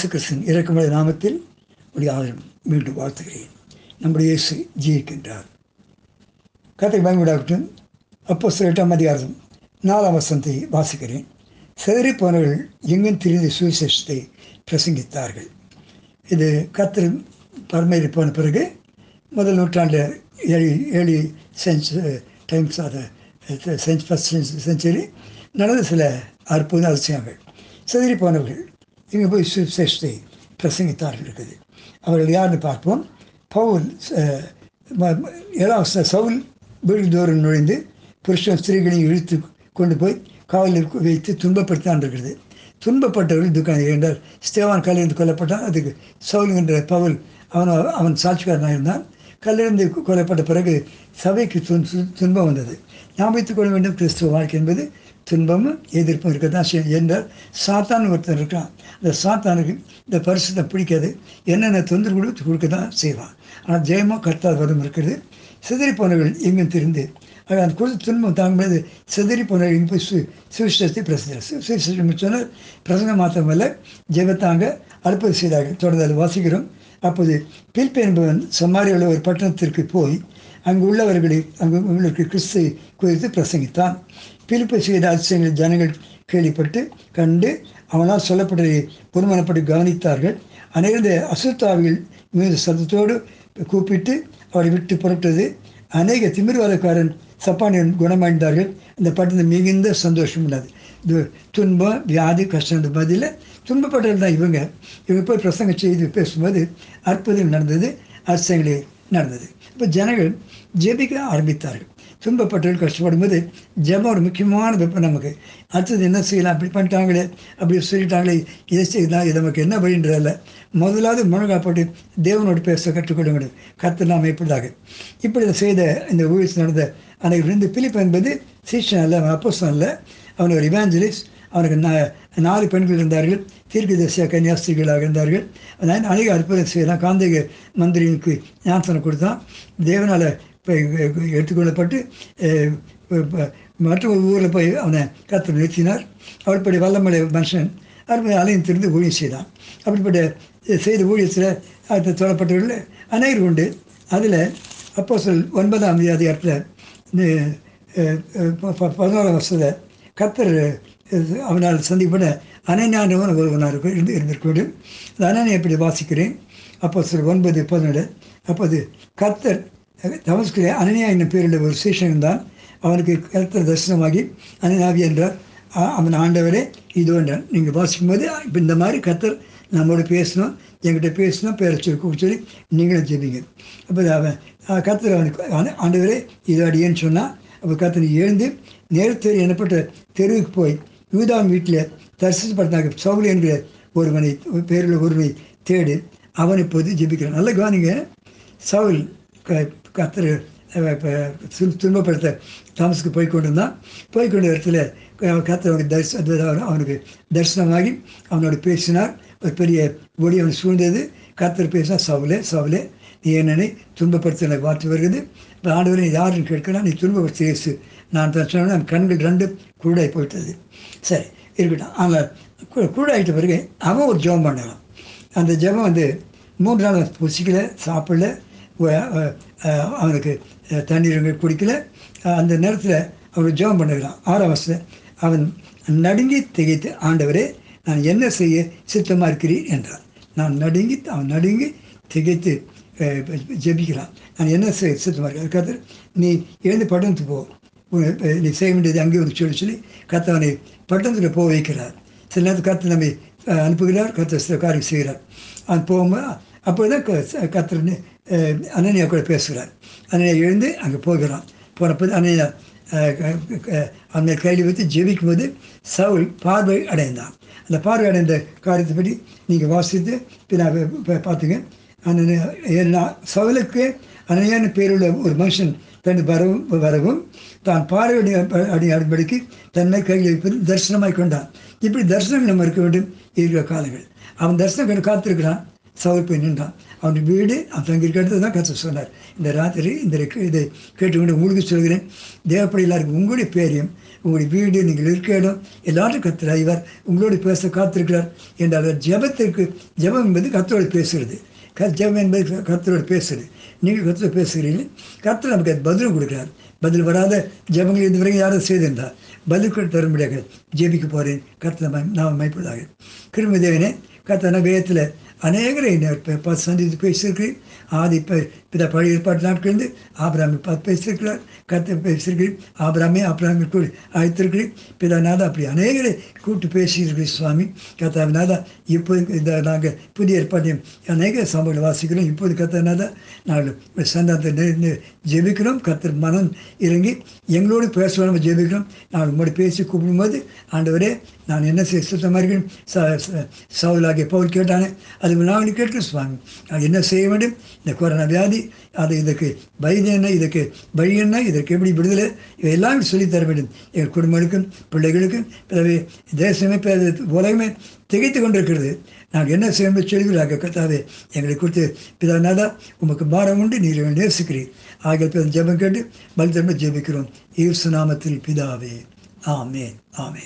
இயேசு கிறிஸ்தன் இறக்குமதி நாமத்தில் உடைய ஆதரவு மீண்டும் வாழ்த்துகிறேன். நம்முடைய இயேசு ஜீவிக்கின்றார் கதை பயன்படாகட்டும் அப்போ சில எட்டாம் அதிகாரம் நாலாம் வசனத்தை வாசிக்கிறேன். சிதறி போனவர்கள் எங்கும் திரிந்து சுவிசேஷத்தை பிரசங்கித்தார்கள். இது கத்திர பரமையில் போன பிறகு முதல் நூற்றாண்டில் ஏழு ஏழு சென்ச் டைம்ஸ் அதை சென்ச் ஃபஸ்ட் செஞ்சுரி நடந்த சில அற்புத அதிசயங்கள். சிதறி போனவர்கள் இங்கே போய் சுவிசேஷத்தை பிரசங்கித்தார்கள் இருக்குது அவர்கள் யாருன்னு பார்ப்போம் பவுல் ஏழாவது சவுல் வீடு தோறும் நுழைந்து புருஷன் ஸ்திரீகளையும் இழுத்து கொண்டு போய் காவலில் வைத்து துன்பப்படுத்தான் இருக்கிறது துன்பப்பட்டவர்கள் துக்கம் என்றால் ஸ்தேவான் கல்லிருந்து கொல்லப்பட்டான் அதுக்கு சவுல் என்ற பவுல் அவன் அவன் சாட்சிக்காரனாக இருந்தான் கல்லிருந்து கொல்லப்பட்ட பிறகு சபைக்கு துன் துன்பம் வந்தது ஞாபகத்துக் கொள்ள வேண்டும் கிறிஸ்துவ வாழ்க்கை என்பது துன்பமும் எதிர்ப்பும் இருக்க தான் செய்யும். என்றால் சாத்தான் ஒருத்தர் இருக்கான் அந்த சாத்தானுக்கு இந்த பரிசுத்தை பிடிக்காது. என்னென்ன தொந்தரவு கொடுத்து கொடுக்க தான் செய்வான். ஆனால் ஜெயமோ கர்த்தா வரும் இருக்கிறது. சிதறி போனவர்கள் எங்கும் திருந்து அந்த கொடுத்த துன்பம் தாங்கும்போது சிதறி போனவர்கள் இங்கே போய் சு சுவிசேஷத்தை பிரசனம் சுவிசேஷம் சொன்னால் பிரசங்கம் மாத்திரமல்ல ஜெபத்தாங்க அற்புத செய்தார்கள். தொடர்ந்து வாசிக்கிறோம். அப்போது பில்பி என்பவன் சமாரியில் ஒரு பட்டணத்திற்கு போய் அங்கு உள்ளவர்களை அங்கு உள்ளவருக்கு கிறிஸ்து குறித்து பிரசங்கித்தான். பிலிப்பை செய்த அதிசயங்களை ஜனங்கள் கேள்விப்பட்டு கண்டு அவனால் சொல்லப்பட்டதை பொறுமனப்பட்டு கவனித்தார்கள். அநேக அசுத்தாவியில் மீது சத்தத்தோடு கூப்பிட்டு அவரை விட்டு புறப்பட்டது. அநேக திமிர்வாதக்காரன் சப்பானியன் குணமடைந்தார்கள். அந்த பட்டணம் மிகுந்த சந்தோஷம் உள்ளது. இது துன்பம் வியாதி கஷ்டம் பதில் துன்பப்பட்டவர்கள் தான் இவங்க. இவங்க போய் பிரசங்கம் செய்து பேசும்போது அற்புதம் நடந்தது. அரசங்களே நடந்தது. இப்போ ஜனங்கள் ஜெபிக்க ஆரம்பித்தார்கள். துன்பப்பட்டவர்கள் கஷ்டப்படும் போது ஜெபம் ஒரு முக்கியமான வெப்பம் நமக்கு. அடுத்தது என்ன செய்யலாம்? அப்படி பண்ணிட்டாங்களே அப்படி சொல்லிட்டாங்களே இதை செய்யலாம் இது நமக்கு என்ன வழின்றதில்ல. முதலாவது முழங்காப்பட்டு தேவனோடு பேச கற்றுக்கொள்ள வேண்டும் கற்று நாம் எப்படிதாக இப்படி இதை செய்த இந்த ஊழியர் நடந்த அன்றைக்கு விருந்து பிலிப் என்பது சீஷன் அல்ல அப்போசன் அல்ல. அவன் ஒரு இவாஞ்சலிஸ்ட் அவனுக்கு நாலு பெண்கள் இருந்தார்கள் தீர்க்க தரிசிய கன்னியாஸ்திரிகளாக இருந்தார்கள். அதனால் அநேக அற்புதம் செய்யலாம் காந்திக மந்திரிக்கு ஞானத்தனம் கொடுத்தான். தேவனால் எடுத்துக்கொள்ளப்பட்டு மற்ற ஊரில் போய் அவனை கற்று நிறுத்தினார். அவர்படி வல்லமலை மனுஷன் அற்புத அலையும் திருந்து ஊழியம் செய்தான். அப்படிப்பட்ட செய்த ஊழியத்தில் அடுத்த சொல்லப்பட்டவர்கள் அநேகர் உண்டு. அதில் அப்போ சொல் ஒன்பதாம் அதிகாரத்தில் பதினோராம் வருஷத்தில் கத்தர் அவனால் சந்திப்பட அனநானவன் ஒருவனாக இருந்து இருந்திருக்கோடு அந்த அனனை எப்படி வாசிக்கிறேன்? அப்போ சில ஒன்பது பதினேழு. அப்போது கத்தர் தமஸ்கிலே அனனியா என்னும் பேருள்ள ஒரு சேஷன் இருந்தான் அவனுக்கு கர்த்தர் தரிசனமாகி அனனாவி என்றார். அவன் ஆண்டவரே இது என்றான். நீங்கள் வாசிக்கும்போது இப்போ இந்த மாதிரி கர்த்தர் நம்மளோட பேசணும் என்கிட்ட பேசணும் பேரை சொல்லி சொல்லி நீங்களும் ஜெபிங்க. அப்போ அவன் கர்த்தர் அவனுக்கு ஆண்டவரே இது அடியேன்னு சொன்னால் அப்போ கத்தனை எழுந்து நேரத்தில் எனப்பட்ட தெருவுக்கு போய் யூதாவின் வீட்டில் தரிசிப்படுத்தாங்க சவுல் என்கிற ஒருவனை பேரில் ஒருவனை தேடு அவனை இப்போது ஜெபிக்கிறான். நல்ல கவனிங்க சவுல் க கத்தர் துன்பப்படுத்த தாமஸுக்கு போய் கொண்டிருந்தான். போய் கொண்ட இடத்துல கத்தர் அவனுக்கு தரிசன அவனுக்கு தரிசனமாகி அவனோட பேசினார். ஒரு பெரிய ஒளி அவன் சூழ்ந்தது. கத்தர் பேசினா சவுலே சவுலே நீ என்னனை துன்பப்படுத்த எனக்கு வார்த்தை வருகிறது. இப்போ ஆண்டவரை யாருன்னு கேட்கலாம். நீ துன்பப்படுத்த நான் தான் சொன்னேன் கண்கள் ரெண்டு குருடாய் போயிட்டது சரி இருக்கட்டும். ஆனால் குருடாயிட்ட பிறகு அவன் ஒரு ஜெபம் பண்ணலாம். அந்த ஜெபம் வந்து மூன்று நாள் புசிக்கல சாப்பிடல அவனுக்கு தண்ணீர் குடிக்கல. அந்த நேரத்தில் அவர் ஜெபம் பண்ணுகிறான். ஆறாம் வருஷத்தில் அவன் நடுங்கி திகைத்து ஆண்டவரே நான் என்ன செய்ய சித்தமாக இருக்கிறேன் என்றான். நான் நடுங்கி அவன் நடுங்கி திகைத்து ஜெபிக்கிறான். நான் என்ன செய்ய சித்தமாக இருக்கிறேன்? கத்தர் நீ எழுந்து பட்டணத்துக்கு போ நீ செய்ய வேண்டியது அங்கே வந்து சொல்லி சொல்லி கத்தவனை பட்டணத்தில் போக வைக்கிறார். சில நேரத்தில் கத்து நம்மை அனுப்புகிறார் கத்த சில காரியம் செய்கிறார். அது போகும்போது அப்போ தான் கத்தர்னு அனனியா கூட பேசுகிறார். அனனியா எழுந்து அங்கே போகிறான். போனப்போது அனனியா அந்த கையில் வைத்து ஜெபிக்கும் போது சவுல் பார்வை அடைந்தான். அந்த பார்வை அடைந்த காரியத்தை பற்றி நீங்கள் வாசித்து பார்த்துங்க. ஏன்னா சவுலுக்கு அனையான பேருள்ள ஒரு மனுஷன் தன் வரவும் வரவும் தான் பார்வை அடி அடிப்படைக்கு தன்னை கையில் வைப்பது தரிசனமாய் கொண்டான். இப்படி தரிசனம் நம்ம இருக்க வேண்டும் இருக்கிற காலங்கள். அவன் தரிசனம் கண்டு காத்திருக்கிறான். சவர்ப்பு போய் நின்றான். அவன் வீடு அவன் தங்கியிருக்க இடத்துல தான் கற்று சொன்னார். இந்த ராத்திரி இந்த இதை கேட்டுக்கொண்டு உங்களுக்கு சொல்கிறேன். தேவப்படி எல்லாருக்கும் உங்களுடைய பேரையும் உங்களுடைய வீடு நீங்கள் இருக்க இடம் எல்லாரும் கத்தர் இவர் உங்களோடு பேச காத்திருக்கிறார். என்றால் ஜெபத்திற்கு ஜெபம் என்பது கத்தோடு பேசுகிறது. ஜெபம் என்பது கர்த்தரோட பேசுது நீங்கள் கத்தரோடு பேசுகிறீர்கள். கர்த்தர் நமக்கு அது பதிலும் கொடுக்குறார். பதில் வராத ஜெபங்கள் இதுவரைக்கும் யாரும் செய்திருந்தார் பதில் தரும்படியாக ஜெபிக்க போகிறேன் கத்தனை நாம் மைப்பதாக கிருமி தேவனே கர்த்தன வேகத்தில் அநேகரை பார்த்து சந்தித்து பேசியிருக்கிறேன். ஆதி இப்போ பித பழைய ஏற்பாட்டு நாட்களிலிருந்து ஆபிராமி பார்த்து பேசியிருக்கிறார். கத்தை பேசியிருக்கிறேன். ஆபிராமே ஆபிராமி கூட அழைத்திருக்கிறேன் பிதாநாதா அப்படி அநேகரை கூப்பிட்டு பேசியிருக்கிறேன் சுவாமி. கத்தாவினாதா இப்போது இந்த நாங்கள் புதிய ஏற்பாட்டையும் அநேக சமூகங்களை வாசிக்கிறோம். இப்போது கத்தனாதா நாங்கள் சந்தானத்தை ஜெபிக்கிறோம். கத்தர் மனம் இறங்கி எங்களோடு பேசுவோம் ஜெபிக்கிறோம். நாங்கள் உங்களோட பேசி கூப்பிடும்போது ஆண்டவரே நான் என்ன செய்ய சுத்தமாக இருக்கேன்? சவுலாகிய பவுல் கேட்டானே அது வினாவளி கேட்கும் சுவாமி நான் என்ன செய்ய வேண்டும்? இந்த கொரோனா வியாதி அது இதற்கு வயது என்ன? இதற்கு வழி என்ன? இதற்கு எப்படி விடுதலை? இவையெல்லாம் சொல்லித்தர வேண்டும். எங்கள் குடும்பங்களுக்கும் பிள்ளைகளுக்கும் பிறகு தேசமே உலகமே திகைத்து கொண்டிருக்கிறது. நாங்கள் என்ன செய்யணும் சொல்கிறாங்க கத்தாவே எங்களை குறித்து பிதாநாதா உமக்கு பாரம் உண்டு. நீர் நேசிக்கிறீர். ஆகிய பிறந்த ஜெபம் கேட்டு பலத்தன்மை ஜெபிக்கிறோம். ஈர்சு நாமத்தில் பிதாவே. ஆமே ஆமே